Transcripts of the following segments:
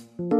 คุณ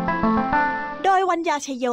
โดยวัญญาชยโย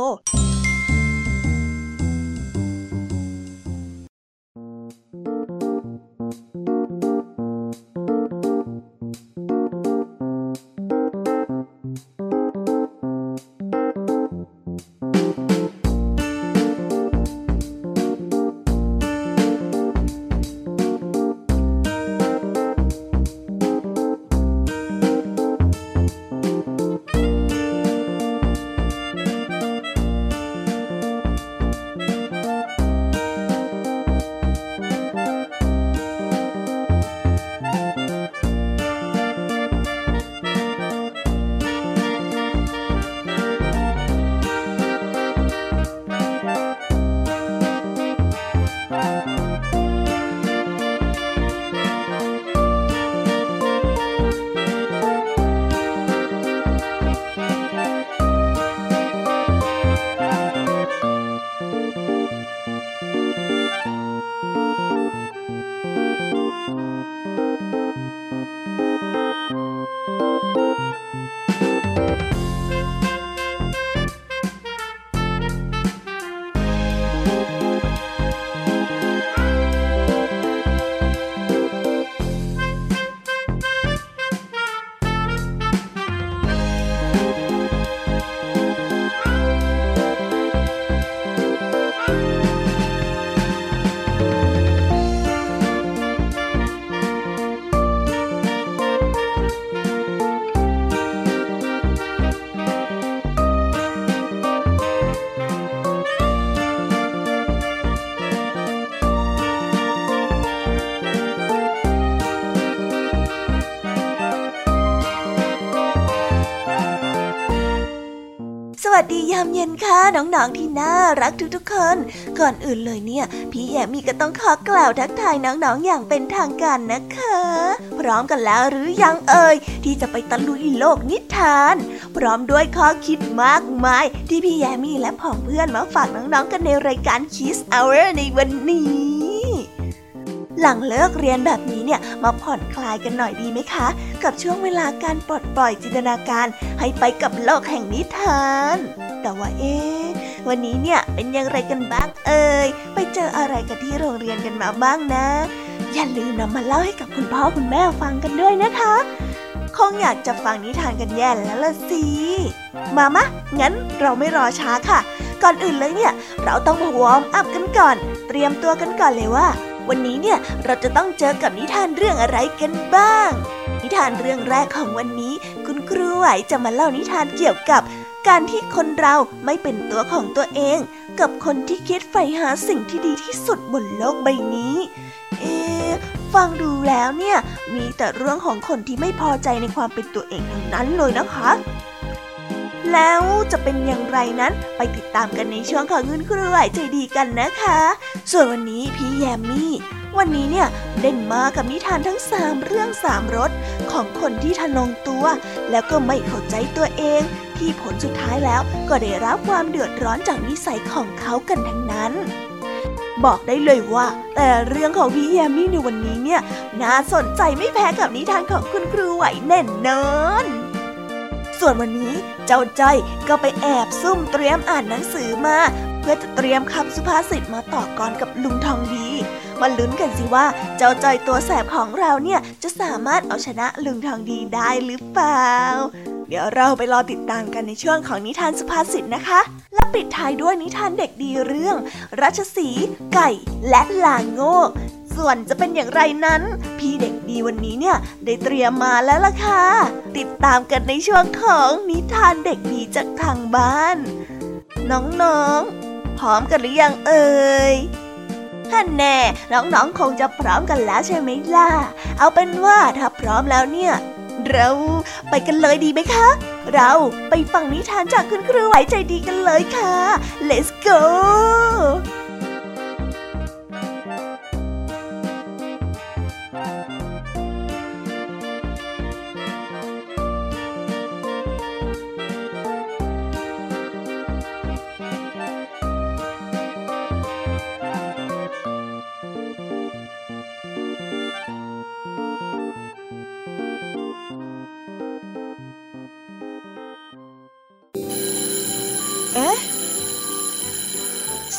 ามเย็นค่ะน้องๆที่น่ารักทุกๆคน ก่อนอื่นเลยเนี่ย พี่แยมมีก็ต้องขอกล่าวทักทายน้องๆอย่างเป็นทางการนะคะ พร้อมกันแล้วหรือยังเอ่ยที่จะไปตะลุยโลกนิทาน พร้อมด้วยข้อคิดมากมาย ที่พี่แยมมีและผองเพื่อนมาฝากน้องๆกันในรายการ Kiss Hour ในวันนี้ หลังเลิกเรียนแบบนี้เนี่ยมาผ่อนคลายกันหน่อยดีไหมคะ กับช่วงเวลาการปลดปล่อยจินตนาการให้ไปกับโลกแห่งนิทาน แต่ว่าเอ๊วันนี้เนี่ยเป็นอย่างไรกันบ้างเอ่ยไปเจออะไรกันที่โรงเรียนกันมาบ้างนะ อย่าลืมนำมาเล่าให้กับคุณพ่อคุณแม่ฟังกันด้วยนะคะคงอยากจะฟังนิทานกันแย่แล้วละสิ มามะ งั้นเราไม่รอช้าค่ะ ก่อนอื่นเลยเนี่ย เราต้อง warm up กันก่อน เตรียมตัวกันก่อนเลยว่า วันนี้เนี่ยเราจะต้องเจอกับนิทานเรื่องอะไรกันบ้าง นิทานเรื่องแรกของวันนี้ คุณครูไหวจะมาเล่านิทานเกี่ยวกับ การที่คนเราไม่เป็นตัวของตัวเอง กับคนที่คิดใฝ่หาสิ่งที่ดีที่สุดบนโลกใบนี้ เอ๊ฟังดูแล้วเนี่ยมีแต่เรื่องของคนที่ไม่พอใจในความเป็นตัวเองทั้งนั้นเลยนะคะ แล้วจะเป็นอย่างไรนั้นไปติดตามกันในช่วงของเงินครูไหวใจดีกันนะคะ ส่วนวันนี้พี่แยมมี่ วันนี้เนี่ยเด่นมากับนิทานทั้งสามเรื่องสามรสของคนที่ทะนงตัว แล้วก็ไม่เข้าใจตัวเอง ที่ผลสุดท้ายแล้วก็ได้รับความเดือดร้อนจากนิสัยของเขากันทั้งนั้นบอกได้เลยว่า แต่เรื่องของพี่แยมมี่ในวันนี้เนี่ย น่าสนใจไม่แพ้กับนิทานของคุณครูไหวแน่นอน ส่วนวันนี้เจ้าจ้อยก็ไปแอบซุ่มเตรียมอ่านหนังสือมา เพื่อจะเตรียมคำสุภาษิตมาต่อกรกับลุงทองดีมาลุ้นกันสิว่าเจ้าจ้อยตัวแสบของเราเนี่ยจะสามารถเอาชนะลุงทองดีได้หรือเปล่า เดี๋ยวเราไปรอติดตามกันในช่วงของนิทานสุภาษิตนะคะ และปิดท้ายด้วยนิทานเด็กดีเรื่องรัชสีไก่และลาโง่ ส่วนจะเป็นอย่างไรนั้น พี่เด็กดีวันนี้เนี่ยได้เตรียมมาแล้วล่ะค่ะ ติดตามกันในช่วงของนิทานเด็กดีจากทางบ้าน น้องๆ พร้อมกันหรือยังเอ่ยท่านแน่น้องๆ คงจะพร้อมกันแล้วใช่ไหมล่ะ เอาเป็นว่าถ้าพร้อมแล้วเนี่ย เราไปกันเลยดีไหมคะ เราไปฟังนิทานจากคุณครูไหวใจดีกันเลยค่ะ let's go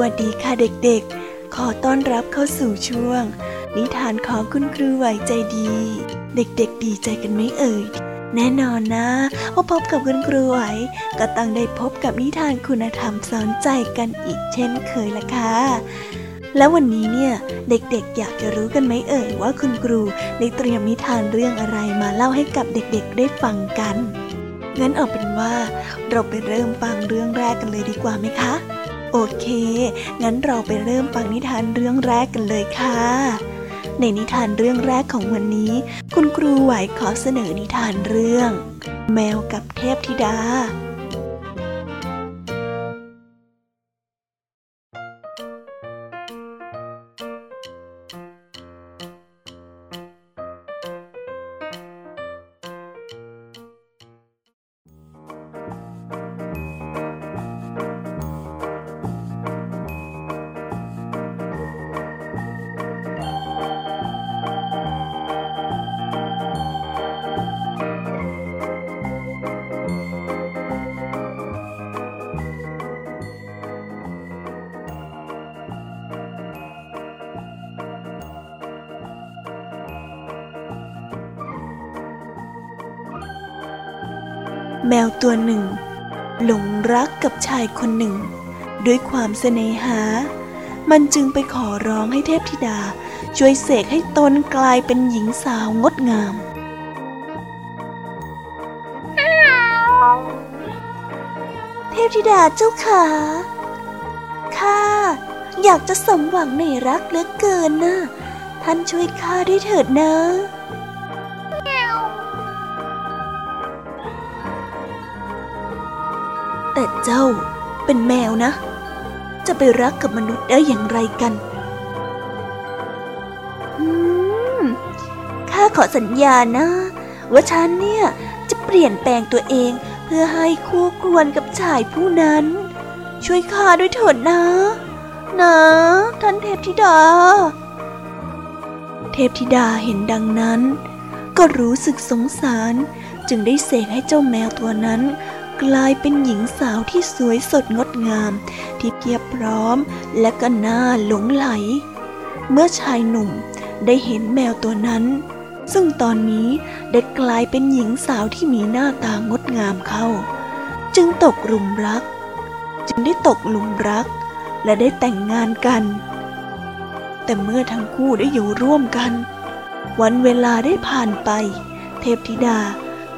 วัสดีค่ะเด็กๆ ขอต้อนรับเข้าสู่ช่วง นิทานของคุณครูไหวใจดี เด็กๆดีใจกันไหมเอ่ย แน่นอนนะว่าพบกับคุณครูไหวก็ต้องได้พบกับนิทานคุณธรรมสอนใจกันอีกเช่นเคยละค่ะแล้ววันนี้เนี่ยเด็กๆ อยากจะรู้กันไหมเอ่ยว่าคุณครูได้เตรียมนิทานเรื่องอะไรมาเล่าให้กับเด็กๆ ได้ฟังกัน งั้นเอาเป็นว่าเราไปเริ่มฟังเรื่องแรกกันเลยดีกว่าไหมคะ โอเค งั้นเราไปเริ่มฟังนิทานเรื่องแรกกันเลยค่ะ ในนิทานเรื่องแรกของวันนี้ คุณครูไหวขอเสนอนิทานเรื่อง แมวกับเทพธิดา ตัวหนึ่ง หลงรักกับชายคนหนึ่ง ด้วยความเสน่หา มันจึงไปขอร้องให้เทพธิดา ช่วยเสกให้ตนกลายเป็นหญิงสาวงดงาม เทพธิดาเจ้าขาข้าอยากจะสมหวังในรักเหลือเกินนะท่านช่วยข้าด้วยเถิดนะ เจ้าเป็นแมวนะ จะไปรักกับมนุษย์ได้อย่างไรกัน อืม ข้าขอสัญญานะ ว่าฉันเนี่ยจะเปลี่ยนแปลงตัวเองเพื่อให้คู่ควรกับชายผู้นั้น ช่วยข้าด้วยเถิดนะ นะท่านเทพธิดา เทพธิดาเห็นดังนั้น ก็รู้สึกสงสารจึงได้เสกให้เจ้าแมวตัวนั้น กลายเป็นหญิงสาวที่สวยสดงดงาม ที่เพียบพร้อมและก็น่าหลงไหล เมื่อชายหนุ่มได้เห็นแมวตัวนั้น ซึ่งตอนนี้ได้กลายเป็นหญิงสาวที่มีหน้าตางดงามเข้า จึงตกหลุมรัก จึงได้ตกหลุมรัก และได้แต่งงานกัน แต่เมื่อทั้งคู่ได้อยู่ร่วมกัน วันเวลาได้ผ่านไป เทพธิดา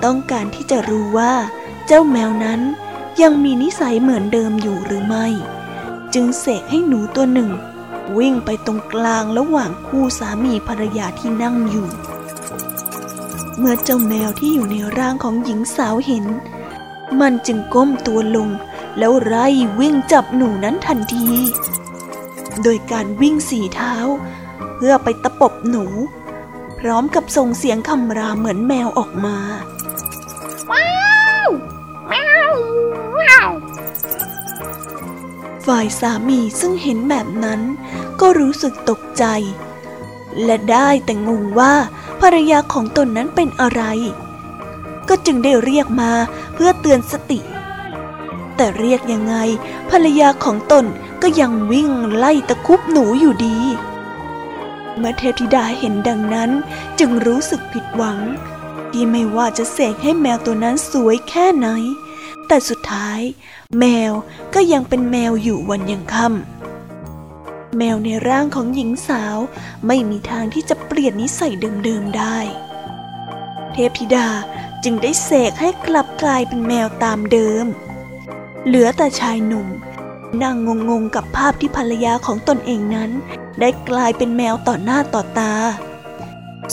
ต้องการที่จะรู้ว่า เจ้าแมวนั้นยังมีนิสัยเหมือนเดิมอยู่หรือไม่ จึงเสกให้หนูตัวหนึ่ง วิ่งไปตรงกลางระหว่างคู่สามีภรรยาที่นั่งอยู่ เมื่อเจ้าแมวที่อยู่ในร่างของหญิงสาวเห็น มันจึงก้มตัวลง แล้วไล่วิ่งจับหนูนั้นทันที โดยการวิ่งสี่เท้า เพื่อไปตะปบหนู พร้อมกับส่งเสียงคำรามเหมือนแมวออกมา ฝ่ายสามีซึ่งเห็นแบบนั้น ก็รู้สึกตกใจ และได้แต่งงว่าภรรยาของตนนั้นเป็นอะไร ก็จึงได้เรียกมาเพื่อเตือนสติ แต่เรียกยังไงภรรยาของตนก็ยังวิ่งไล่ตะคุบหนูอยู่ดี เมื่อเทพธิดาเห็นดังนั้นจึงรู้สึกผิดหวัง ที่ไม่ว่าจะเสกให้แมวตัวนั้นสวยแค่ไหน แต่สุดท้าย แมวก็ยังเป็นแมวอยู่วันยังค่ำแมวในร่างของหญิงสาวไม่มีทางที่จะเปลี่ยนนิสัยเดิมๆได้ เทพธิดาจึงได้เสกให้กลับกลายเป็นแมวตามเดิม เหลือแต่ชายหนุ่มนั่งงงๆกับภาพที่ภรรยาของตนเองนั้น ได้กลายเป็นแมวต่อหน้าต่อตา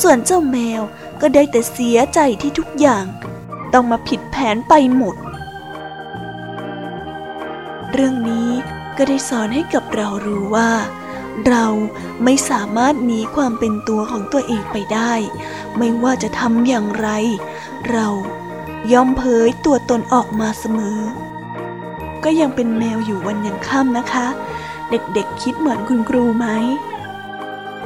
ส่วนเจ้าแมวก็ได้แต่เสียใจที่ทุกอย่าง ต้องมาผิดแผนไปหมด เรื่องนี้ก็ได้สอนให้กับเรารู้ว่า เราไม่สามารถหนีความเป็นตัวของตัวเองไปได้ ไม่ว่าจะทำอย่างไร เราย่อมเผยตัวตนออกมาเสมอ ก็ยังเป็นแมวอยู่วันยังค่ำนะคะ เด็กๆคิดเหมือนคุณครูไหม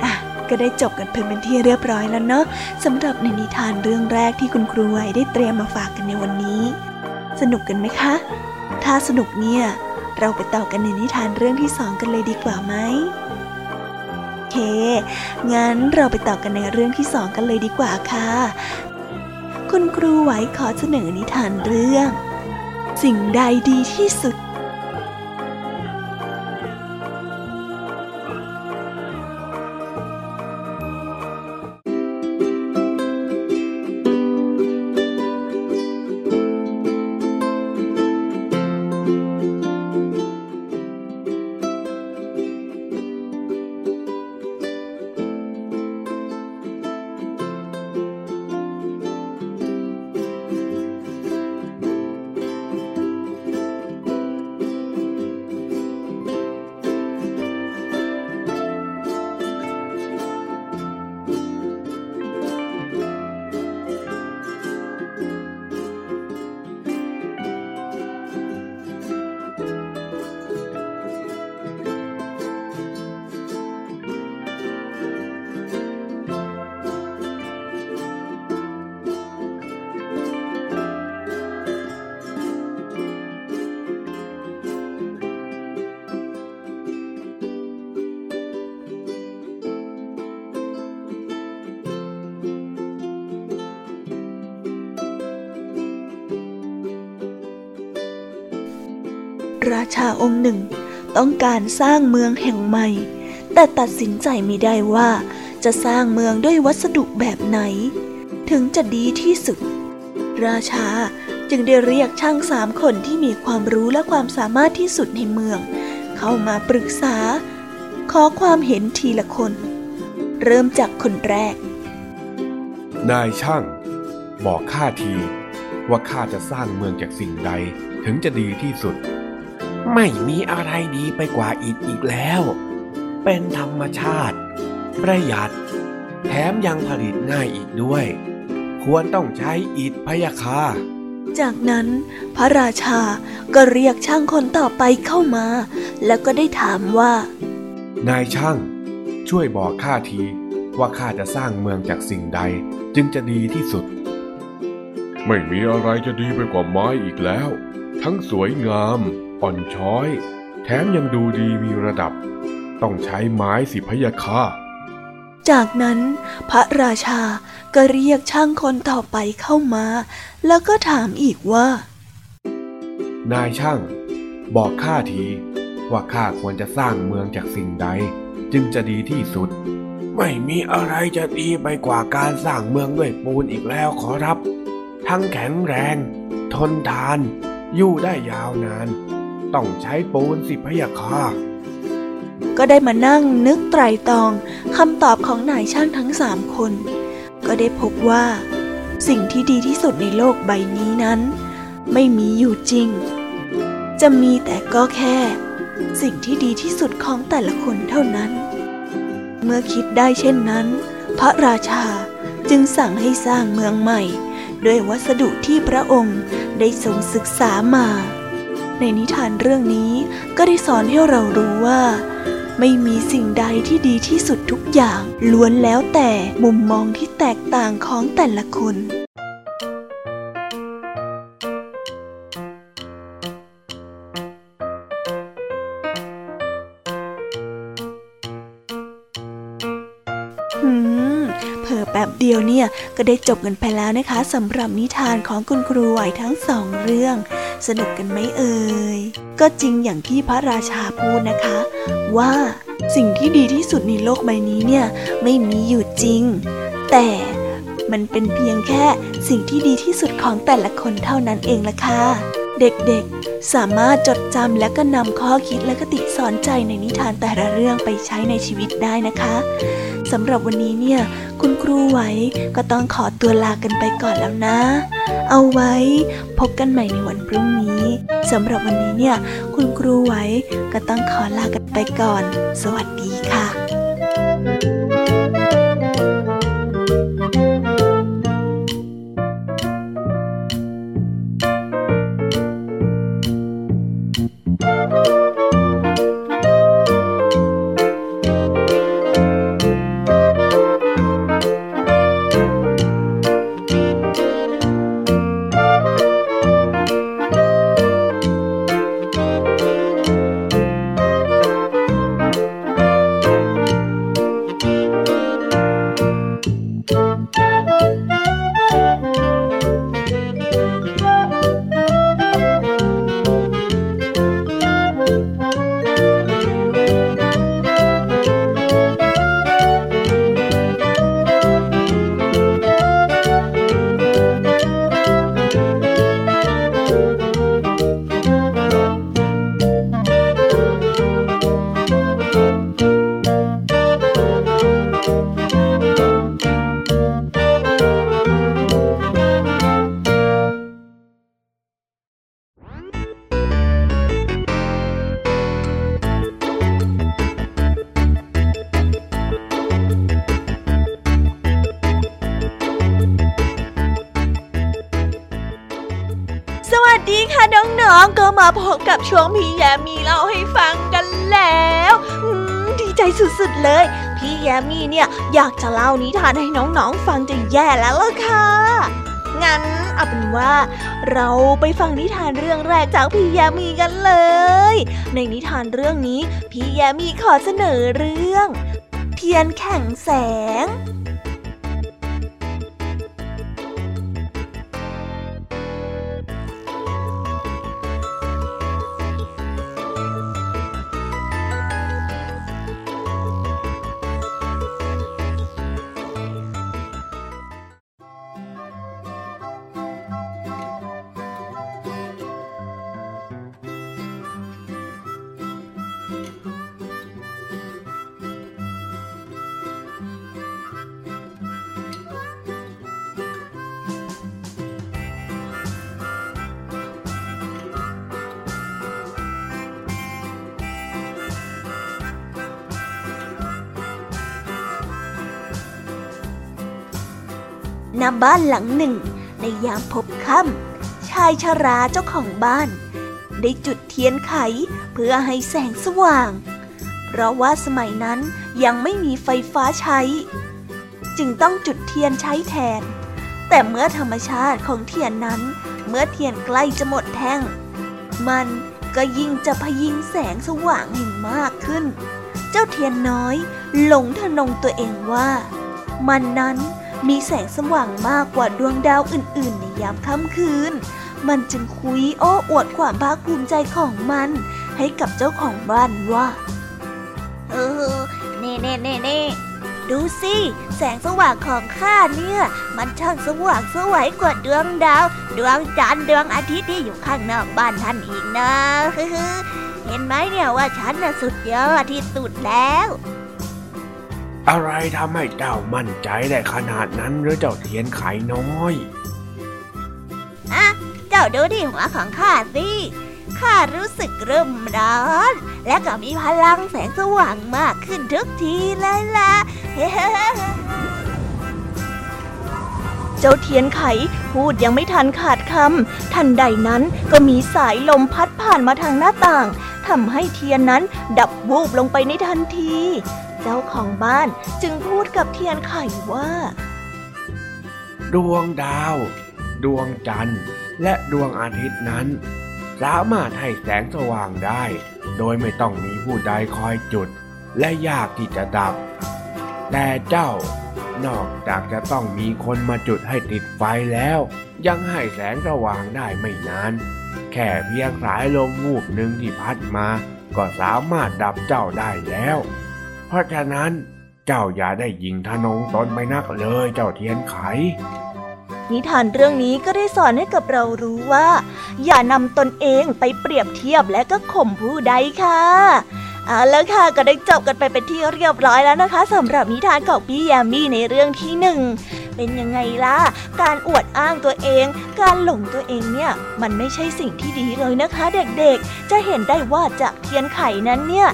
อะก็ได้จบกันเพิ่เป็นที่เรียบร้อยแล้วเนาะสำหรับในนิทานเรื่องแรกที่คุณครูไว้ได้เตรียมมาฝากกันในวันนี้ สนุกกันไหมคะ ถ้าสนุกเนี่ย เราไปต่อกันในนิทานเรื่องที่สองกันเลยดีกว่าไหมเค งั้นเราไปต่อกันในเรื่องที่สองกันเลยดีกว่าค่ะ คุณครูไหวขอเสนอนิทานเรื่อง สิ่งใดดีที่สุด ต้องการสร้างเมืองแห่งใหม่ แต่ตัดสินใจไม่ได้ว่าจะสร้างเมืองด้วยวัสดุแบบไหน ถึงจะดีที่สุด ราชาจึงได้เรียกช่างสามคนที่มีความรู้และความสามารถที่สุดในเมือง เข้ามาปรึกษา ขอความเห็นทีละคน เริ่มจากคนแรก นายช่าง บอกข้าทีว่าข้าจะสร้างเมืองจากสิ่งใดถึงจะดีที่สุด ไม่มีอะไรดีไปกว่าอิฐอีกแล้ว เป็นธรรมชาติ ประหยัด แถมยังผลิตง่ายอีกด้วย ควรต้องใช้อิฐพยาคาจากนั้นพระราชาก็เรียกช่างคนต่อไปเข้ามา แล้วก็ได้ถามว่า นายช่าง ช่วยบอกข้าทีว่าข้าจะสร้างเมืองจากสิ่งใดจึงจะดีที่สุด ไม่มีอะไรจะดีไปกว่าไม้อีกแล้ว ทั้งสวยงาม อ่อนช้อย แถมยังดูดีมีระดับ ต้องใช้ไม้สิพยาคาจากนั้นพระราชาก็เรียกช่างคนต่อไปเข้ามา แล้วก็ถามอีกว่า นายช่าง บอกข้าทีว่าข้าควรจะสร้างเมืองจากสิ่งใด จึงจะดีที่สุด ไม่มีอะไรจะดีไปกว่าการสร้างเมืองด้วยปูนอีกแล้วขอรับ ทั้งแข็งแรง ทนทาน อยู่ได้ยาวนาน ต้องใช้ปูนสิพยาคาก็ได้มานั่งนึกไตรตรองคำตอบของนายช่างทั้งสามคน ก็ได้พบว่า สิ่งที่ดีที่สุดในโลกใบนี้นั้น ไม่มีอยู่จริง จะมีแต่ก็แค่ สิ่งที่ดีที่สุดของแต่ละคนเท่านั้น เมื่อคิดได้เช่นนั้น พระราชาจึงสั่งให้สร้างเมืองใหม่ ด้วยวัสดุที่พระองค์ได้ทรงศึกษามา ในนิทานเรื่องนี้ก็ได้สอนให้เรารู้ว่า ไม่มีสิ่งใดที่ดีที่สุดทุกอย่างล้วนแล้วแต่มุมมองที่แตกต่างของแต่ละคนหืมเผอแป๊บเดียวเนี่ยก็ได้จบกันไปแล้วนะคะสำหรับนิทานของคุณครูไหวทั้งสองเรื่อง สนุกกันไหมเอ่ย ก็จริงอย่างที่พระราชาพูดนะคะ ว่าสิ่งที่ดีที่สุดในโลกใบนี้เนี่ยไม่มีอยู่จริง แต่มันเป็นเพียงแค่สิ่งที่ดีที่สุดของแต่ละคนเท่านั้นเองล่ะค่ะเด็กๆ สามารถจดจำและก็นำข้อคิดและคติสอนใจในนิทานแต่ละเรื่องไปใช้ในชีวิตได้นะคะ สำหรับวันนี้เนี่ย คุณครูไหวก็ต้องขอตัวลากันไปก่อนแล้วนะ เอาไว้พบกันใหม่ในวันพรุ่งนี้สำหรับวันนี้เนี่ย คุณครูไหวก็ต้องขอลากันไปก่อน สวัสดีค่ะ ดเลย พี่แยมมีเนี่ยอยากจะเล่านิทานให้น้องๆฟังจะแย่แล้วล่ะค่ะ งั้นเอาเป็นว่า เราไปฟังนิทานเรื่องแรกจากพี่แยมีกันเลย ในนิทานเรื่องนี้ พี่แยมีขอเสนอเรื่อง เทียนแข่งแสง ณบ้านหลังหนึ่ง ในยามพบค่ำชายชราเจ้าของบ้าน ได้จุดเทียนไขเพื่อให้แสงสว่าง เพราะว่าสมัยนั้นยังไม่มีไฟฟ้าใช้ จึงต้องจุดเทียนใช้แทน แต่เมื่อธรรมชาติของเทียนนั้น เมื่อเทียนใกล้จะหมดแท่ง มันก็ยิ่งจะพยิงแสงสว่างให้มากขึ้น เจ้าเทียนน้อยหลงทะนงตัวเองว่า มันนั้น มีแสงสว่างมากกว่าดวงดาวอื่นๆ ในยามค่ำคืน มันจึงคุยโอ้อวดความภาคภูมิใจของมัน ให้กับเจ้าของบ้านว่า เออ เน่เน่เน่เน่ดูสิ แสงสว่างของข้าเนี่ย มันช่างสว่างสวยกว่าดวงดาว ดวงจันทร์ดวงอาทิตย์ที่อยู่ข้างนอกบ้านท่านอีกนะ เห็นไหมเนี่ยว่าฉันน่ะสุดยอดที่สุดแล้ว อะไรทำให้เจ้ามั่นใจได้ขนาดนั้นหรือเจ้าเทียนไขน้อยอะเจ้าดูที่หัวของข้าสิข้ารู้สึกเริ่มร้อน และก็มีพลังแสงสว่างมากขึ้นทุกทีเลยล่ะ เจ้าเทียนไขพูดยังไม่ทันขาดคำทันใดนั้นก็มีสายลมพัดผ่านมาทางหน้าต่างทำให้เทียนนั้นดับวูบลงไปในทันที จ้าของบ้านจึงพูดกับเทียนไขว่า ดวงดาว ดวงจันทร์ และดวงอาทิตย์นั้น สามารถให้แสงสว่างได้ โดยไม่ต้องมีผู้ใดคอยจุด และยากที่จะดับ แต่เจ้านอกจากจะต้องมีคนมาจุดให้ติดไฟแล้ว ยังให้แสงสว่างได้ไม่นาน แค่เพียงสายลมวูบหนึ่งที่พัดมา ก็สามารถดับเจ้าได้แล้ว เพราะฉะนั้นเจ้าอย่าได้ยิงทนงตนไปนักเลยเจ้าเทียนไข นิทานเรื่องนี้ก็ได้สอนให้กับเรารู้ว่า อย่านำตนเองไปเปรียบเทียบและก็ข่มผู้ใดค่ะเอาล้วค่ะก็ได้จบกันไปเป็นที่เรียบร้อยแล้วนะคะสำหรับนิทานของพี่ยามีในเรื่องที่หนึ่งเป็นยังไงล่ะ การอวดอ้างตัวเอง การหลงตัวเองเนี่ย มันไม่ใช่สิ่งที่ดีเลยนะคะ เด็กๆ จะเห็นได้ว่าจากเทียนไขนั้นเนี่ย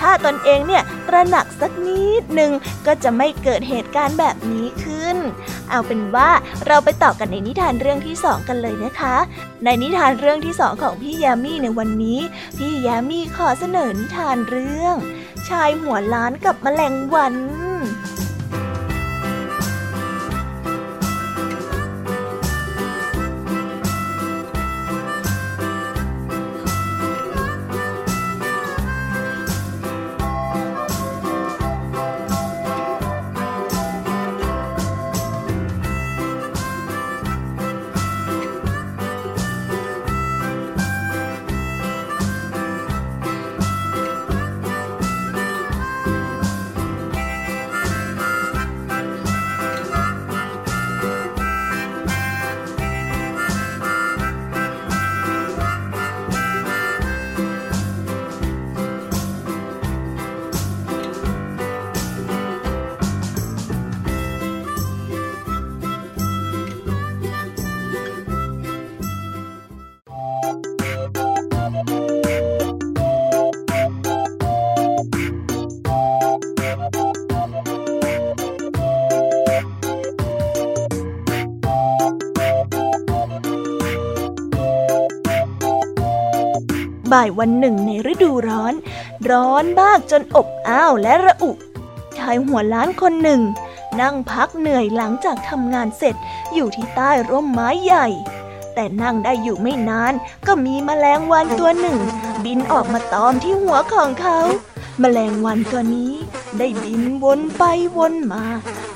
ถ้าตนเองเนี่ยตระหนักสักนิดหนึ่งก็จะไม่เกิดเหตุการณ์แบบนี้ขึ้น เอาเป็นว่าเราไปต่อกันในนิทานเรื่องที่สองกันเลยนะคะ ในนิทานเรื่องที่สองของพี่ยามีในวันนี้ พี่ยามีขอเสนอนิทานเรื่อง ชายหัวล้านกับแมลงวัน บ่ายวันหนึ่งในฤดูร้อน ร้อนมากจนอบอ้าวและระอุชายหัวล้านคนหนึ่ง นั่งพักเหนื่อยหลังจากทำงานเสร็จอยู่ที่ใต้ร่มไม้ใหญ่ แต่นั่งได้อยู่ไม่นาน ก็มีแมลงวันตัวหนึ่ง บินออกมาตอมที่หัวของเขาแมลงวันตัวนี้ ได้บินวนไปวนมา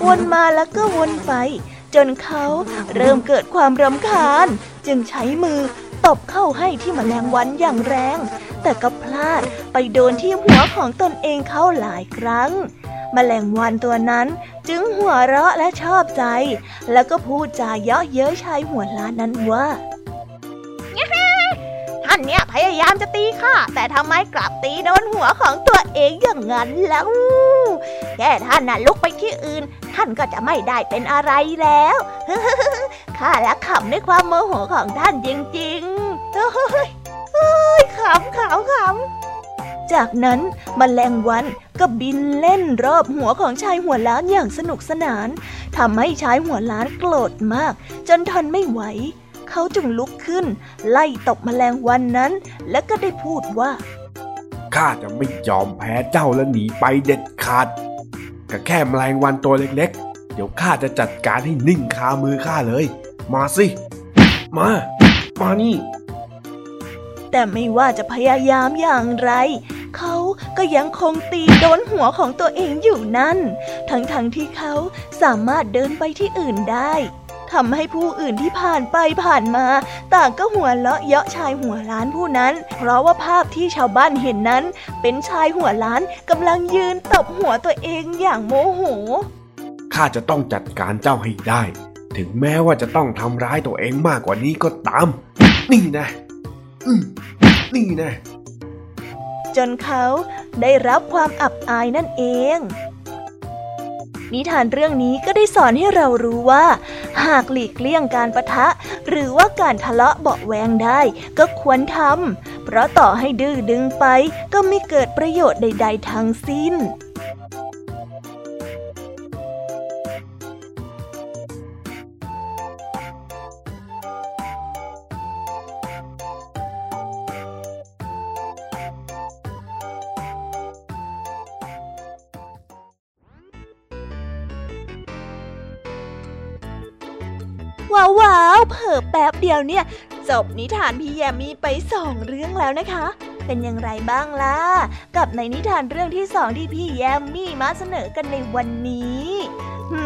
วนมาแล้วก็วนไป จนเขาเริ่มเกิดความรำคาญ จึงใช้มือ ตบเข้าให้ที่มแมลงวันอย่างแรง แต่ก็พลาดไปโดนที่หัวของตนเองเข้าหลายครั้งมแมลงวันตัวนั้นจึงหัวเราะและชอบใจ แล้วก็พูดจาเยาะเย้ยชายหัวล้านนั้นว่าท่านเนี่ยพยายามจะตีข้าแต่ทำไมกลับตีโดนหัวของตัวเองอย่างนั้นแล้ว แค่ท่านน่ะลุกไปที่อื่น ท่านก็จะไม่ได้เป็นอะไรแล้วข้าละขำในความโมโหของท่านจริงๆเฮ้ยขำขำขำจากนั้นมแมลงวันก็บินเล่นรอบหัวของชายหัวล้านอย่างสนุกสนานทำให้ชายหัวล้านโกรธมาก จนทนไม่ไหว เขาจึงลุกขึ้น ไล่ตบมแมลงวันนั้น และก็ได้พูดว่า ข้าจะไม่ยอมแพ้เจ้าและหนีไปเด็ดขาดก็แค่แมลงวันตัวเล็กๆ เดี๋ยวข้าจะจัดการให้นิ่งคามือข้าเลย มาสิ มา มานี่ แต่ไม่ว่าจะพยายามอย่างไร เขาก็ยังคงตีโดนหัวของตัวเองอยู่นั่น ทั้งๆทที่เขาสามารถเดินไปที่อื่นได้ ทำให้ผู้อื่นที่ผ่านไปผ่านมา ต่างก็หัวเราะเยาะชายหัวล้านผู้นั้น เพราะว่าภาพที่ชาวบ้านเห็นนั้น เป็นชายหัวล้านกำลังยืนตบหัวตัวเองอย่างโมโหข้าจะต้องจัดการเจ้าให้ได้ ถึงแม้ว่าจะต้องทำร้ายตัวเองมากกว่านี้ก็ตาม นี่นะนี่นะ จนเขาได้รับความอับอายนั่นเอง นิทานเรื่องนี้ก็ได้สอนให้เรารู้ว่า หากหลีกเลี่ยงการประทะ หรือว่าการทะเลาะเบาแวงได้ ก็ควรทำเพราะต่อให้ดื้อดึงไป ก็ไม่เกิดประโยชน์ใด ๆทั้งสิ้น เผิ่แป๊บเดียวเนี่ย จบนิทานพี่แยมมีไปสองเรื่องแล้วนะคะ เป็นอย่างไรบ้างล่ะ กับในนิทานเรื่องที่สองที่พี่แยมมี่มาเสนอกันในวันนี้หื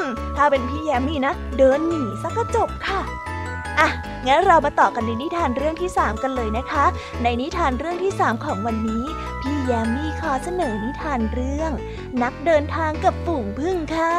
มถ้าเป็นพี่แยมมี่นะ เดินหนีซะก็จบค่ะอะงั้นเรามาต่อกันในนิทานเรื่องที่ 3 กันเลยนะคะ ในนิทานเรื่องที่ 3 ของวันนี้ พี่แยมมี่ขอเสนอนิทานเรื่อง นักเดินทางกับฝูงพึ่งค่ะ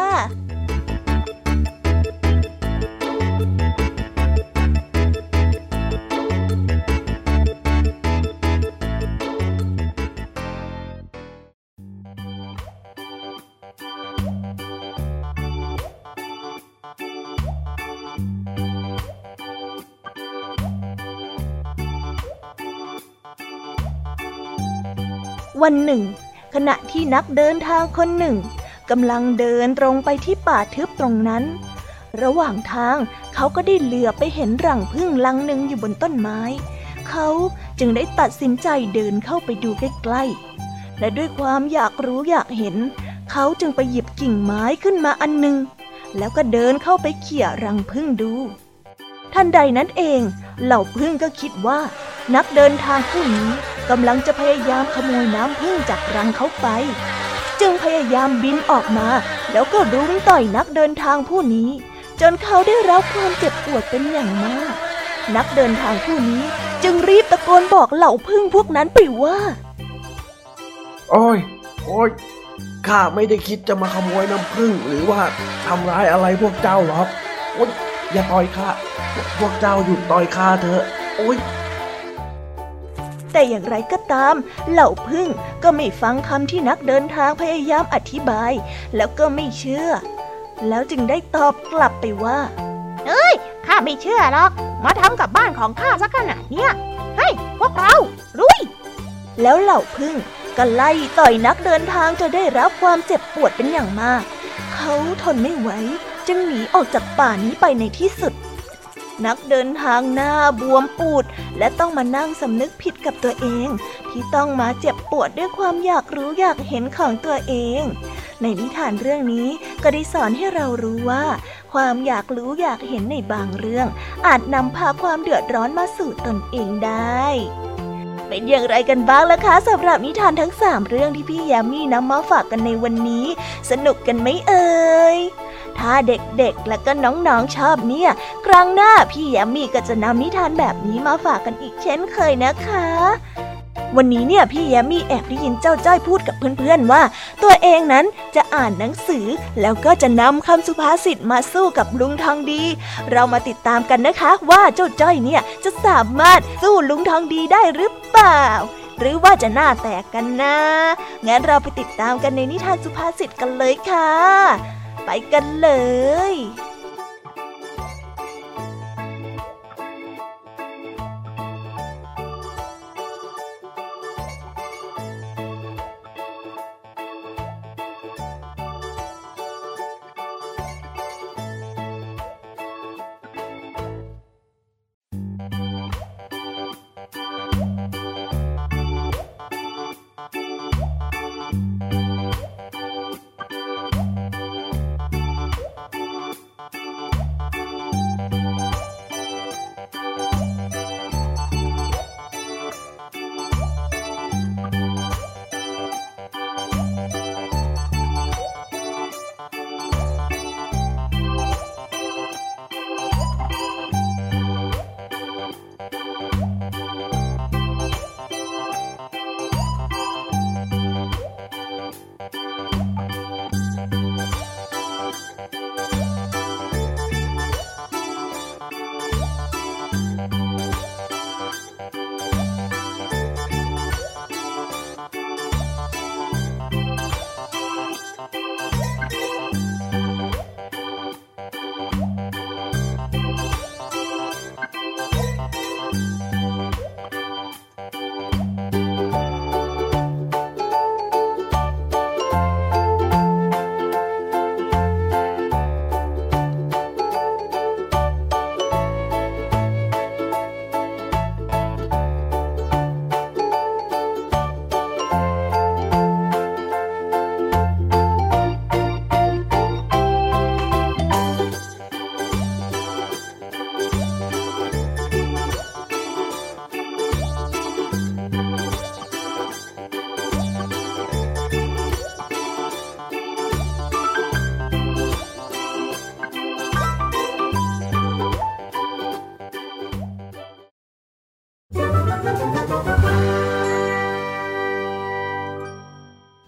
วันหนึ่ง ขณะที่นักเดินทางคนหนึ่งกำลังเดินตรงไปที่ป่าทึบตรงนั้น ระหว่างทางเขาก็ได้เหลือไปเห็นรังพึ่งลังหนึ่งอยู่บนต้นไม้ เขาจึงได้ตัดสินใจเดินเข้าไปดูใกล้ๆ และด้วยความอยากรู้อยากเห็น เขาจึงไปหยิบกิ่งไม้ขึ้นมาอันหนึ่งแล้วก็เดินเข้าไปเขี่ยรังพึ่งดูทันใดนั้นเอง เหล่าพึ่งก็คิดว่า นักเดินทางผู้นี้ กำลังจะพยายามขโมยน้ำพึ่งจากรังเขาไป จึงพยายามบินออกมา แล้วก็รุมต่อยนักเดินทางผู้นี้ จนเขาได้รับความเจ็บปวดเป็นอย่างมาก นักเดินทางผู้นี้จึงรีบตะโกนบอกเหล่าพึ่งพวกนั้นไปว่า โอ้ย โอ้ย ข้าไม่ได้คิดจะมาขโมยน้ำพึ่งหรือว่าทำร้ายอะไรพวกเจ้าหรอกโอ้ยอย่าต่อยข้า พวกเจ้าหยุดต่อยข้าเถอะ โอ้ย แต่อย่างไรก็ตาม เหล่าพึ่งก็ไม่ฟังคำที่นักเดินทางพยายามอธิบาย แล้วก็ไม่เชื่อ แล้วจึงได้ตอบกลับไปว่า เอ้ย ข้าไม่เชื่อหรอก มาทำกับบ้านของข้าสักขนาดเนี้ยเฮ้ยพวกเรา ลุย แล้วเหล่าพึ่งก็ไล่ต่อยนักเดินทางจนได้รับความเจ็บปวดเป็นอย่างมาก เขาทนไม่ไหว จึงหนีออกจากป่านี้ไปในที่สุด นักเดินทางหน้าบวมปูด และต้องมานั่งสำนึกผิดกับตัวเอง ที่ต้องมาเจ็บปวดด้วยความอยากรู้อยากเห็นของตัวเอง ในนิทานเรื่องนี้ก็ได้สอนให้เรารู้ว่า ความอยากรู้อยากเห็นในบางเรื่อง อาจนำพาความเดือดร้อนมาสู่ตนเองได้เป็นอย่างไรกันบ้างล่ะคะสำหรับนิทานทั้งสามเรื่องที่พี่ยามีนำมาฝากกันในวันนี้ สนุกกันไหมเอ่ย ถ้าเด็กๆ และก็น้องๆชอบเนี่ย ครั้งหน้าพี่แยมมี่ก็จะนำนิทานแบบนี้มาฝากกันอีกเช่นเคยนะคะ วันนี้เนี่ยพี่แยมมี่แอบได้ยินเจ้าจ้อยพูดกับเพื่อนๆว่า ตัวเองนั้นจะอ่านหนังสือ แล้วก็จะนำคำสุภาษิตมาสู้กับลุงทองดี เรามาติดตามกันนะคะ ว่าเจ้าจ้อยเนี่ยจะสามารถสู้ลุงทองดีได้หรือเปล่าหรือว่าจะหน้าแตกกันนะ งั้นเราไปติดตามกันในนิทานสุภาษิตกันเลยค่ะ ไปกันเลย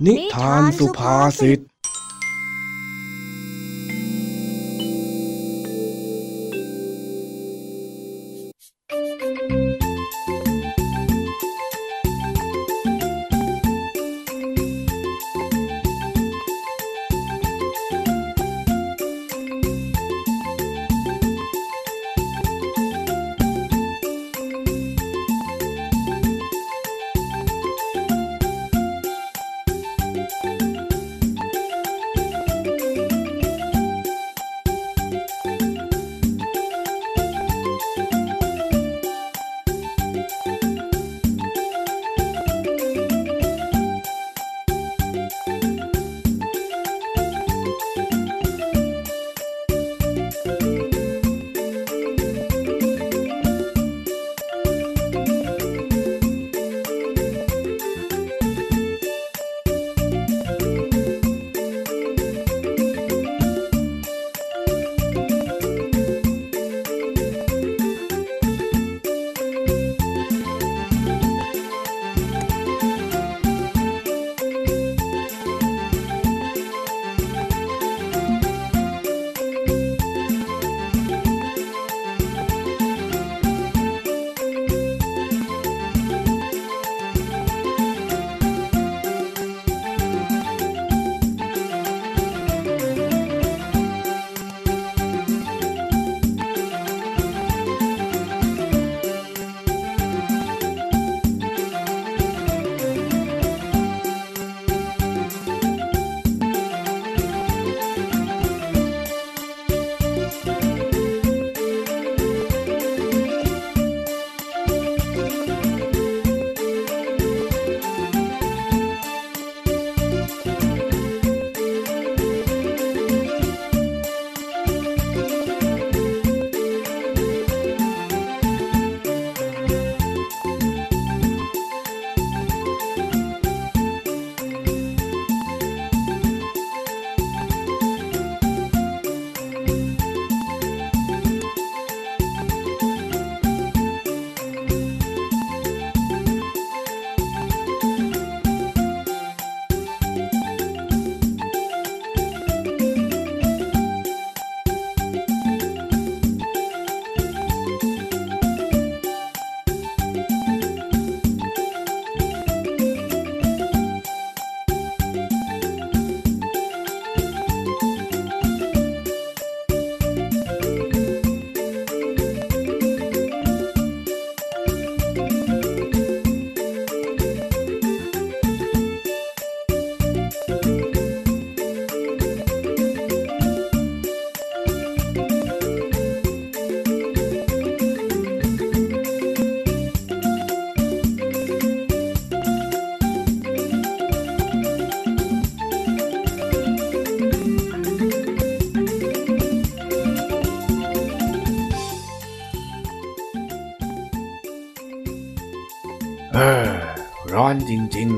นิทานสุภาษิต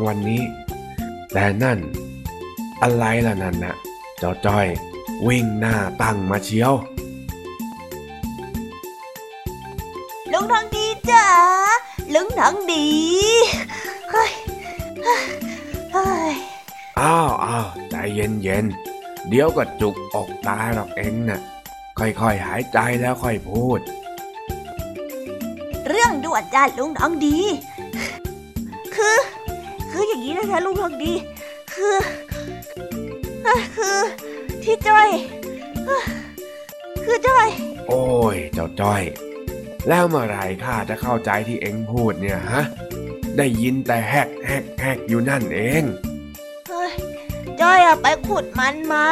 วันนี้ แต่นั่น อะไรล่ะนั่นนะเจ้าจ้อย วิ่งหน้าตั้งมาเชียวลุงทองดีจ๋าลุงทองดีเฮ้ยเฮ้ยเฮ้ยอ้าวอ้าวใจเย็นเย็นๆเดี๋ยวก็จุกอกตายหรอกเองน่ะ ค่อยๆหายใจแล้วค่อยพูด เรื่องด่วนจ้าลุงทองดีคือคื ออย่างนี้นะคะลุงทองดี คือเอ้อคือที่จ้อยเอ้อคือจ้อย โอ้ย เจ้าจ้อย แล้วเมื่อไหรข้าจะเข้าใจที่เอ็งพูดเนี่ยฮะ ได้ยินแต่แฮกแฮกแฮกอยู่นั่นเองเฮ้ยจ้อยอะไปขุดมันมา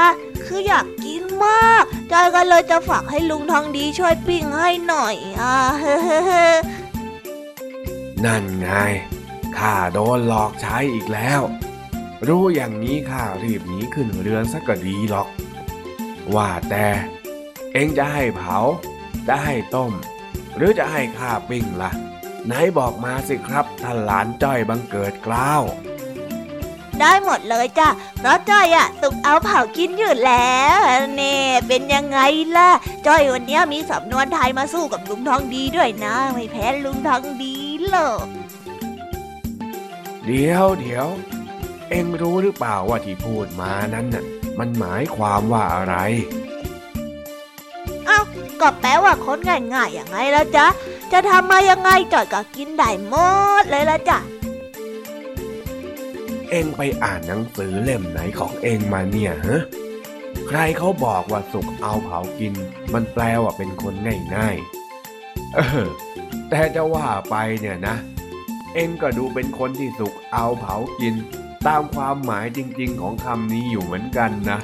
คืออยากกินมาก จ้อยก็เลยจะฝากให้ลุงทองดีช่วยปิ้งให้หน่อยอะเฮ้อนั่นไง ข้าโดนหลอกใช้อีกแล้ว รู้อย่างนี้ข้ารีบหนีขึ้นเรือนสักก็ดีหรอก ว่าแต่เอ็งจะให้เผา จะให้ต้ม หรือจะให้ข้าปิ้งล่ะ ไหนบอกมาสิครับท่านหลานจ้อยบังเกิดกล้าวได้หมดเลยจ้ะเพราะจ้อยอะสุกเอาเผากินอยู่แล้วเน่เป็นยังไงล่ะ จ้อยวันเนี้ยมีสำนวนไทยมาสู้กับลุงทองดีด้วยนะ ไม่แพ้ลุงทองดีหรอก เดี๋ยวเดี๋ยว เอ็งรู้หรือเปล่าว่าที่พูดมานั้นน่ะมันหมายความว่าอะไรเอ้าก็แปลว่าคนง่ายๆอย่างไงละจ๊ะ จะทำมายังไงจอยก็กินได้หมดเลยละจ้ะเอ็งไปอ่านหนังสือเล่มไหนของเอ็งมาเนี่ยฮะใครเขาบอกว่าสุกเอาเผากิน มันแปลว่าเป็นคนง่ายๆ เออ แต่จะว่าไปเนี่ยนะเอ็งก็ดูเป็นคนที่สุกเอาเผากิน ตามความหมายจริงๆของคำนี้อยู่เหมือนกันนะ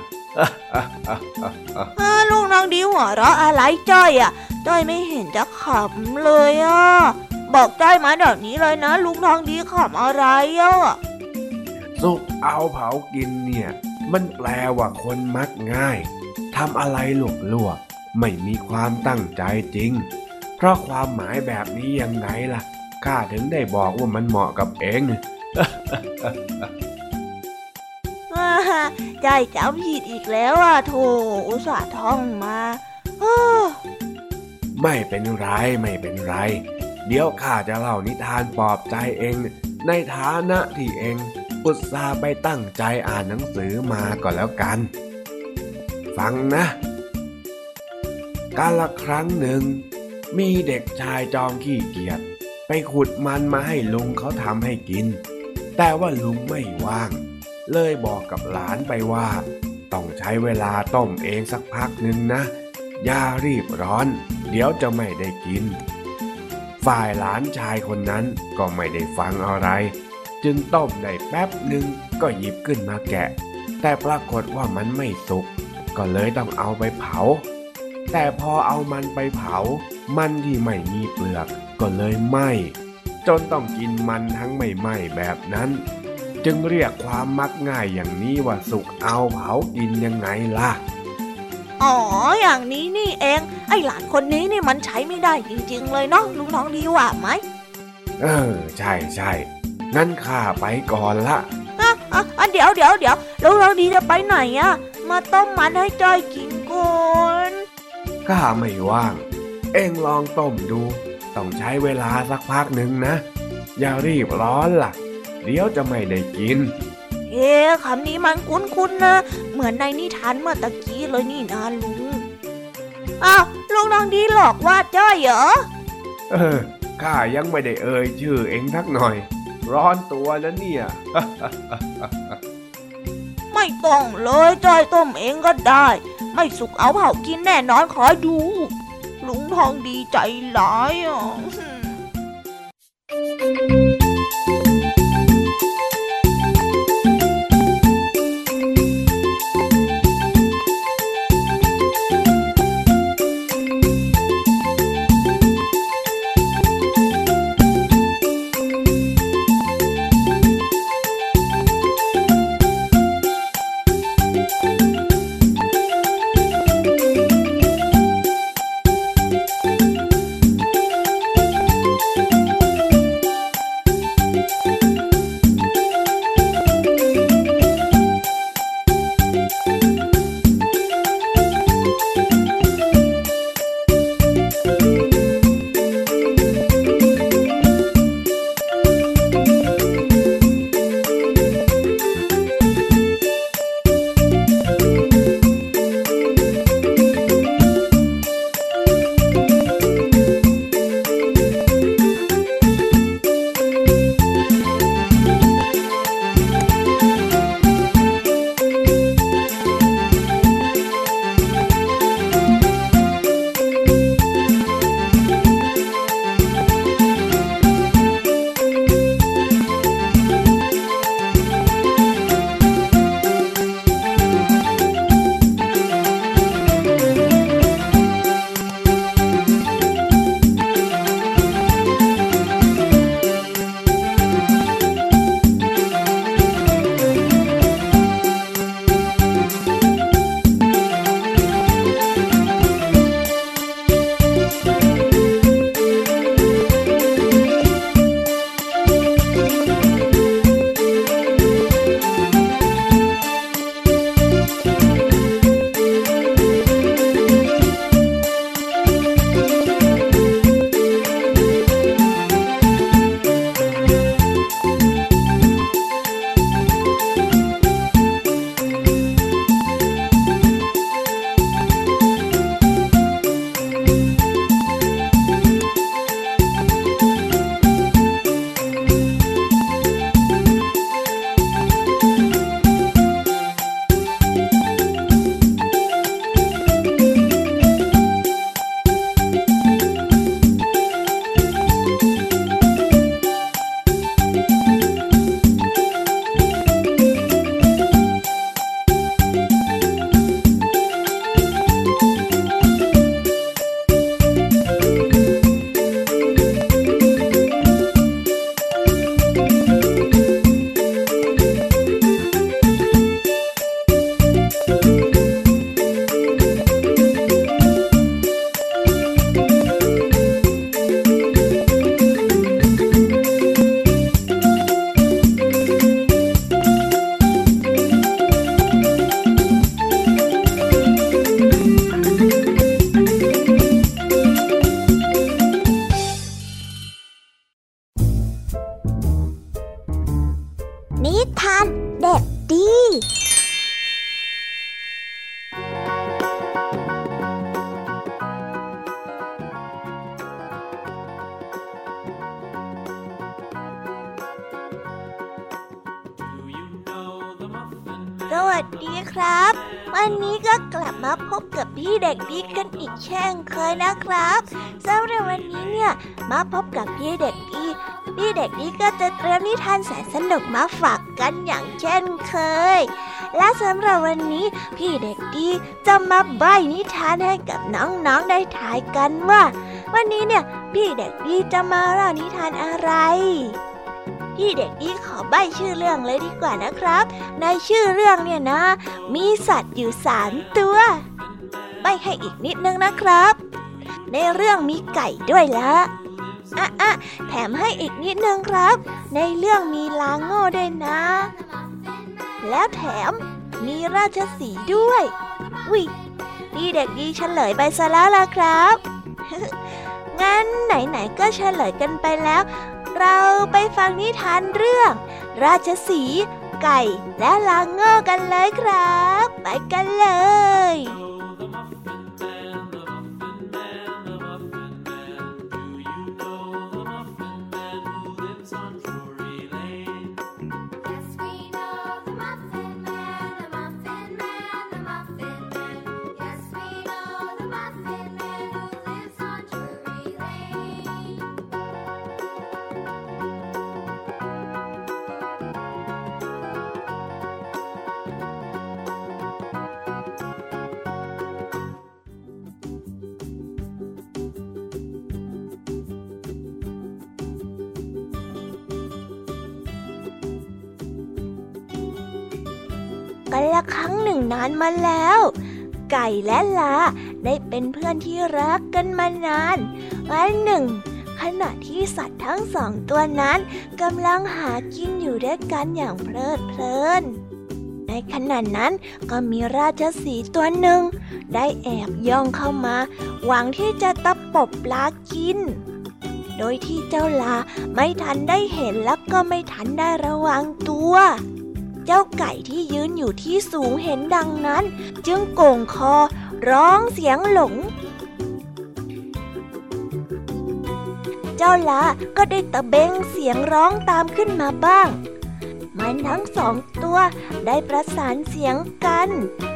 อ่าลูกน้องดีหัวเราะอะไรจ้อยอะจ้อยไม่เห็นจะขำเลยอะบอกจ้อยมาเดี๋ยวนี้เลยนะ ลูกน้องดีขำอะไรอะสุกเอาเผากินเนี่ย มันแปลว่าคนมักง่ายทำอะไรหลวกลวกๆไม่มีความตั้งใจจริง เพราะความหมายแบบนี้ยังไงล่ะ ข้าถึงได้บอกว่ามันเหมาะกับเองอ่าจ้อยจำผิดอีกแล้วอะโถอุตส่าห์ท่องมาเอ้อไม่เป็นไรไม่เป็นไร เดี๋ยวข้าจะเล่านิทานปลอบใจเอง ในฐานะที่เองอุตส่าห์ไปตั้งใจอ่านหนังสือมาก็แล้วกัน ฟังนะ กาละครั้งหนึ่ง มีเด็กชายจอมขี้เกียจ ไปขุดมันมาให้ลุงเขาทำให้กิน แต่ว่าลุงไม่ว่าง เลยบอกกับหลานไปว่า ต้องใช้เวลาต้มเองสักพักหนึ่งนะ อย่ารีบร้อน เดี๋ยวจะไม่ได้กิน ฝ่ายหลานชายคนนั้นก็ไม่ได้ฟังอะไร จึงต้มได้แป๊บหนึ่งก็หยิบขึ้นมาแกะ แต่ปรากฏว่ามันไม่สุก ก็เลยต้องเอาไปเผา แต่พอเอามันไปเผา มันที่ไม่มีเปลือก ก็เลยไหม้จนต้องกินมันทั้งไม่ไหม้แบบนั้น จึงเรียกความมักง่ายอย่างนี้ว่าสุกเอาเผากินยังไงล่ะ อ๋อ อย่างนี้นี่เอง ไอหลานคนนี้นี่มันใช้ไม่ได้จริง ๆ เลยเนาะลูกน้องดีว่าไหม เออ ใช่ใช่งั้นข้าไปก่อนละอะอะอะเดี๋ยวเดี๋ยวเดี๋ยวลูกน้องดีจะไปไหนอะมาต้มมันให้จ้อยกินก่อนข้าไม่ว่าง เอ็งลองต้มดู ต้องใช้เวลาสักพักหนึ่งนะ อย่ารีบร้อนล่ะ เดี๋ยวจะไม่ได้กิน เอ๊ะคำนี้มันคุ้นๆนะ เหมือนในนิทานเมื่อตะกี้เลยนี่นะลุง อ้าวลูกน้องดีหลอกว่าจ้อยเหรอ เออข้ายังไม่ได้เอ่ยชื่อเอ็งทักหน่อย ร้อนตัวนะเนี่ย ไม่ต้องเลยจ้อยต้มเองก็ได้ ไม่สุกเอาเผากินแน่นอนขอดู ลุงทองดีำหรับวันนี้ พี่เด็กดีจะมาใบนิทานให้กับน้องๆได้ถ่ายกันว่า วันนี้เนี่ย พี่เด็กดีจะมาเล่านิทานอะไร พี่เด็กดีขอใบชื่อเรื่องเลยดีกว่านะครับ ในชื่อเรื่องเนี่ยนะ มีสัตว์อยู่สามตัวใบให้อีกนิดนึงนะครับ ในเรื่องมีไก่ด้วยละอะอะแถมให้อีกนิดนึงครับ ในเรื่องมีลาโง่ด้วยนะ แล้วแถม มีราชสีด้วยวิพี่เด็กดีเฉลยไปซะแล้วล่ะครับ งั้นไหนๆก็เฉลยกันไปแล้ว เราไปฟังนิทานเรื่อง ราชสีไก่และลางโง่กันเลยครับ ไปกันเลย นานมาแล้ว ไก่และลาได้เป็นเพื่อนที่รักกันมานาน วันหนึ่ง ขณะที่สัตว์ทั้งสองตัวนั้นกำลังหากินอยู่ด้วยกันอย่างเพลิดเพลินในขณะนั้นก็มีราชสีตัวหนึ่ง ได้แอบย่องเข้ามา หวังที่จะตะปบปลากิน โดยที่เจ้าลาไม่ทันได้เห็นแล้วก็ไม่ทันได้ระวังตัว จ้าไก่ที่ยืนอยู่ที่สูงเห็นดังนั้น จึงโก่งคอร้องเสียงหลง เจ้าลาก็ได้ตะเบงเสียงร้องตามขึ้นมาบ้าง มันทั้งสองตัวได้ประสานเสียงกัน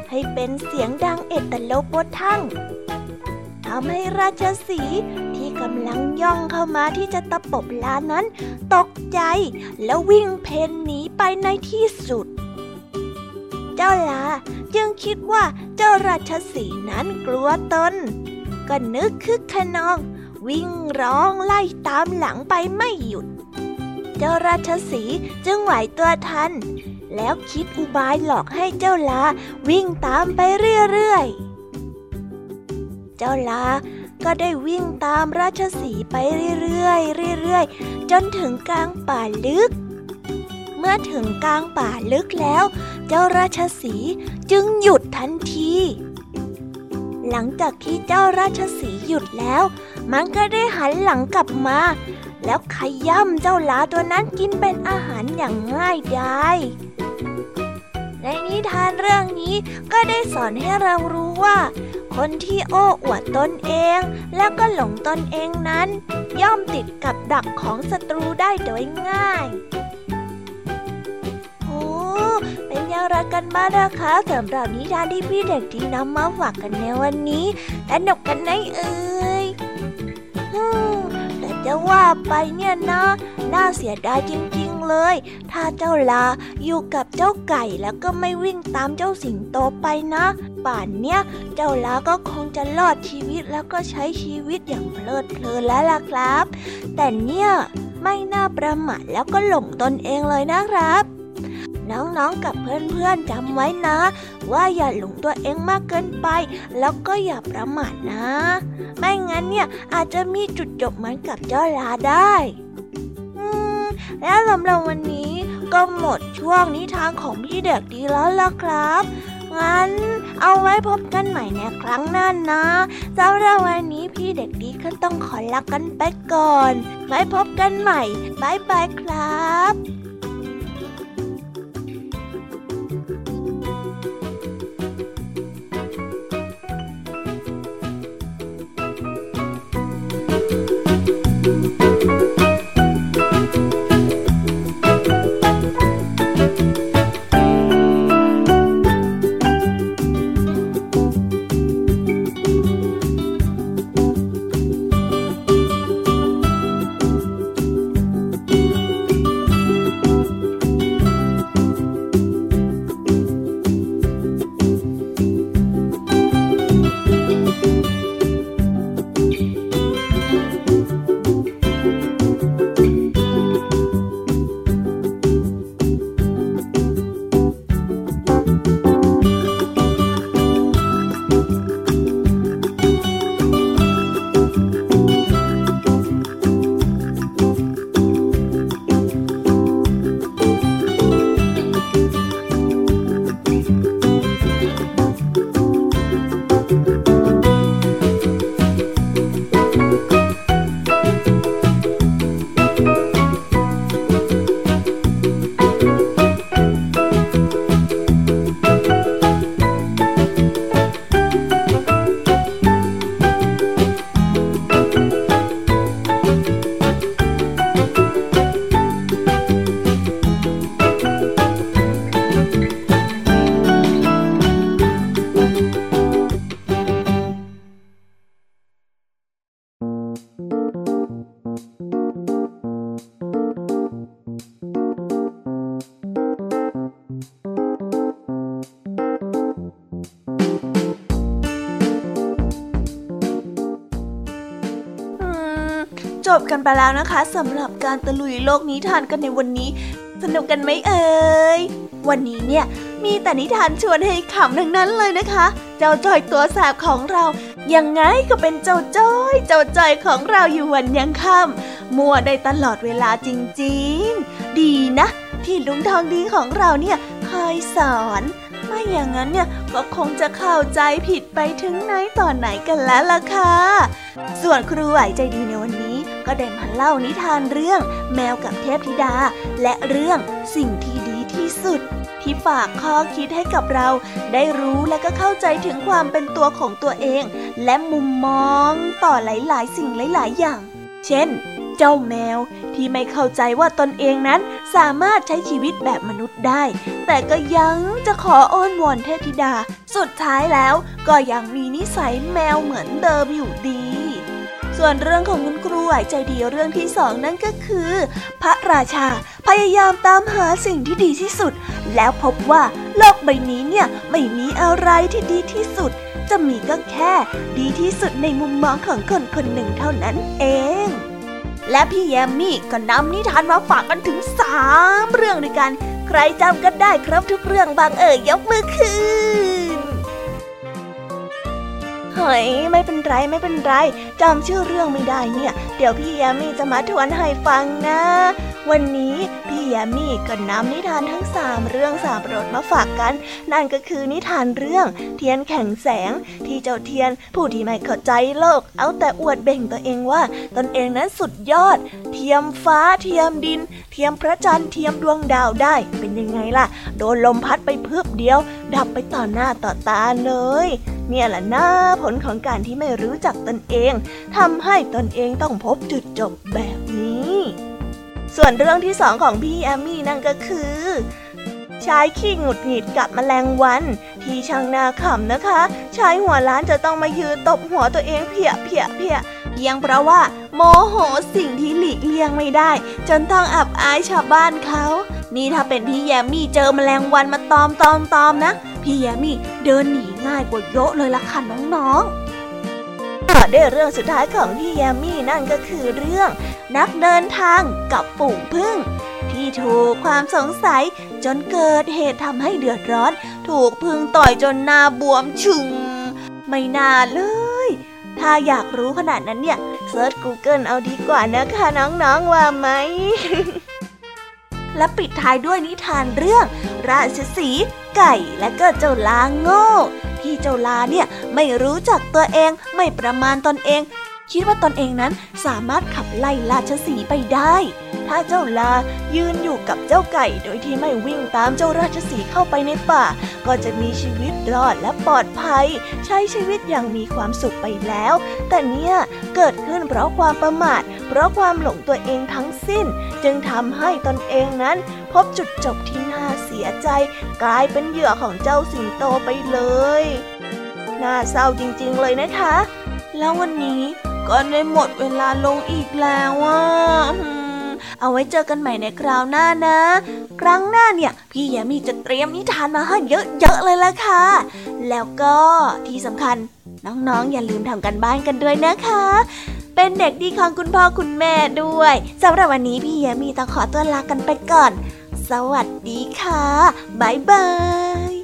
ให้เป็นเสียงดังเอตโลโปทั้งทำให้ราชสี กำลังย่องเข้ามาที่จะตะปบลานั้น ตกใจ แล้ววิ่งเพนหนีไปในที่สุด เจ้าลาจึงคิดว่าเจ้าราชสีนั้นกลัวตน ก็นึกคึกขนอง วิ่งร้องไล่ตามหลังไปไม่หยุด เจ้าราชสีจึงไหวตัวทัน แล้วคิดอุบายหลอกให้เจ้าลาวิ่งตามไปเรื่อยๆ เจ้าลา ก็ได้วิ่งตามราชสีไปเรื่อยๆเรื่อยๆ จนถึงกลางป่าลึก เมื่อถึงกลางป่าลึกแล้ว เจ้าราชสีจึงหยุดทันที หลังจากที่เจ้าราชสีหยุดแล้ว มันก็ได้หันหลังกลับมา แล้วขย่ำเจ้าลาตัวนั้นกินเป็นอาหารอย่างง่ายดายในนิทานเรื่องนี้ก็ได้สอนให้เรารู้ว่า คนที่โอ้อวดตนเอง แล้วก็หลงตนเองนั้น ย่อมติดกับดักของศัตรูได้โดยง่ายโอ้เป็นอย่างไรกันบ้างนะคะสำหรับนิทานที่พี่เด็กที่นำมาฝากกันในวันนี้สนุกกันไหมเอ่ยแต่จะว่าไปเนี่ยนะ น่าเสียดายจริง เลย ถ้าเจ้าลาอยู่กับเจ้าไก่แล้วก็ไม่วิ่งตามเจ้าสิงโตไปนะ ป่านเนี้ยเจ้าลาก็คงจะรอดชีวิตแล้วก็ใช้ชีวิตอย่างเพลิดเพลินแล้วล่ะครับ แต่เนี่ยไม่น่าประมาทแล้วก็หลงตนเองเลยนะครับน้องๆ กับเพื่อนๆจำไว้นะ ว่าอย่าหลงตัวเองมากเกินไป แล้วก็อย่าประมาทนะ ไม่งั้นเนี่ยอาจจะมีจุดจบเหมือนกับเจ้าลาได้ แล้วสำหรับวันนี้ก็หมดช่วงนิทานของพี่เด็กดีแล้วล่ะครับ งั้นเอาไว้พบกันใหม่ในครั้งหน้านะสำหรับวันนี้พี่เด็กดีก็ต้องขอลากันไปก่อน ไว้พบกันใหม่บายบายครับ กันไปแล้วนะคะสำหรับการตะลุยโลกนิทานกันในวันนี้ สนุกกันไหมเอ่ยวันนี้เนี่ยมีแต่นิทานชวนให้ขำทั้งนั้นเลยนะคะ เจ้าจอยตัวแสบของเรายังไงก็เป็นเจ้าจอยเจ้าจอยของเราอยู่วันยังค่ำมัวได้ตลอดเวลาจริงๆ ดีนะ ที่ลุงทองดีของเราเนี่ยคอยสอนไม่อย่างนั้นเนี่ยก็คงจะเข้าใจผิดไปถึงไหนตอนไหนกันแล้วล่ะค่ะ ส่วนครูไหวใจดีในวันนี้ ก็ได้มาเล่านิทานเรื่องแมวกับเทพธิดา และเรื่องสิ่งที่ดีที่สุด ที่ฝากข้อคิดให้กับเรา ได้รู้และก็เข้าใจถึงความเป็นตัวของตัวเอง และมุมมองต่อหลาย ๆ สิ่งหลาย ๆ อย่าง เช่น เจ้าแมวที่ไม่เข้าใจว่าตนเองนั้นสามารถใช้ชีวิตแบบมนุษย์ได้ แต่ก็ยังจะขออ้อนวอนเทพธิดา สุดท้ายแล้วก็ยังมีนิสัยแมวเหมือนเดิมอยู่ดี ส่วนเรื่องของคุณครูไหวใจดีเรื่องที่สองนั่นก็คือ พระราชาพยายามตามหาสิ่งที่ดีที่สุด แล้วพบว่าโลกใบนี้เนี่ยไม่มีอะไรที่ดีที่สุด จะมีก็แค่ดีที่สุดในมุมมองของคนคนหนึ่งเท่านั้นเองและพี่แยมมี่ก็นำนิทานมาฝากกันถึงสามเรื่องด้วยกัน ใครจำกันได้ครับทุกเรื่องบางเอ่ยยกมือขึ้น เฮ้ยไม่เป็นไรไม่เป็นไรจำชื่อเรื่องไม่ได้เนี่ย เดี๋ยวพี่แยมมี่จะมาทวนให้ฟังนะ วันนี้พี่แยมมี่ก็นำนิทานทั้งสามเรื่องสามรสมาฝากกัน นั่นก็คือนิทานเรื่องเทียนแข่งแสงที่เจ้าเทียนผู้ที่ไม่เข้าใจโลก เอาแต่อวดเบ่งตัวเองว่า ตนเองนั้นสุดยอด เทียมฟ้าเทียมดิน เทียมพระจันทร์เทียมดวงดาวได้ เป็นยังไงล่ะ โดนลมพัดไปเพือบเดียว ดับไปต่อหน้าต่อตาเลย เนี่ยแหละหนะผลของการที่ไม่รู้จักตนเองทำให้ตนเองต้องพบจุดจบแบบนี้ ส่วนเรื่องที่สองของพี่แอมมี่นั่นก็คือ ชายขี้หงุดหงิดกับแมลงวัน ที่ช่างน่าขำนะคะ ชายหัวล้านจะต้องมายืนตบหัวตัวเองเพียเพียเพียเพียงเพราะว่า โมโหสิ่งที่หลีกเลี่ยงไม่ได้ จนต้องอับอายชาวบ้านเขานี่ถ้าเป็นพี่แยมมี่เจอแมลงวันมาตอมตอมตอมนะ พี่แยมมี่เดินหนีง่ายกว่าเยอะเลยละค่ะน้องๆ ต่อด้วยเรื่องสุดท้ายของพี่แยมมี่นั่นก็คือเรื่อง นักเดินทางกับฝูงพึ่ง ที่ถูกความสงสัยจนเกิดเหตุทำให้เดือดร้อน ถูกพึ่งต่อยจนหน้าบวมชึงไม่น่าเลย ถ้าอยากรู้ขนาดนั้นเนี่ยเซิร์ช Google เอาดีกว่านะคะน้องๆว่าไหมและปิดท้ายด้วยนิทานเรื่อง ราชสีไก่และก็เจ้าลาโง่ ที่เจ้าลาเนี่ยไม่รู้จักตัวเอง ไม่ประมาณตนเอง คิดว่าตนเองนั้นสามารถขับไล่ราชสีไปได้ ถ้าเจ้าลายืนอยู่กับเจ้าไก่โดยที่ไม่วิ่งตามเจ้าราชสีเข้าไปในป่า ก็จะมีชีวิตรอดและปลอดภัย ใช้ชีวิตอย่างมีความสุขไปแล้ว แต่เนี่ยเกิดขึ้นเพราะความประมาท เพราะความหลงตัวเองทั้งสิ้น จึงทำให้ตนเองนั้น พบจุดจบที่น่าเสียใจ กลายเป็นเหยื่อของเจ้าสิงโตไปเลย น่าเศร้าจริงๆเลยนะคะ แล้ววันนี้ก็ได้หมดเวลาลงอีกแล้วอะ เอาไว้เจอกันใหม่ในคราวหน้านะ ครั้งหน้าเนี่ย พี่แยมีจะเตรียมนิทานมาให้เยอะๆเลยล่ะค่ะ แล้วก็ที่สำคัญน้องๆ อย่าลืมทำกันบ้านกันด้วยนะคะ เป็นเด็กดีของคุณพ่อคุณแม่ด้วยสำหรับวันนี้พี่แยมีต้องขอตัวลากันไปก่อน สวัสดีค่ะบ๊ายบาย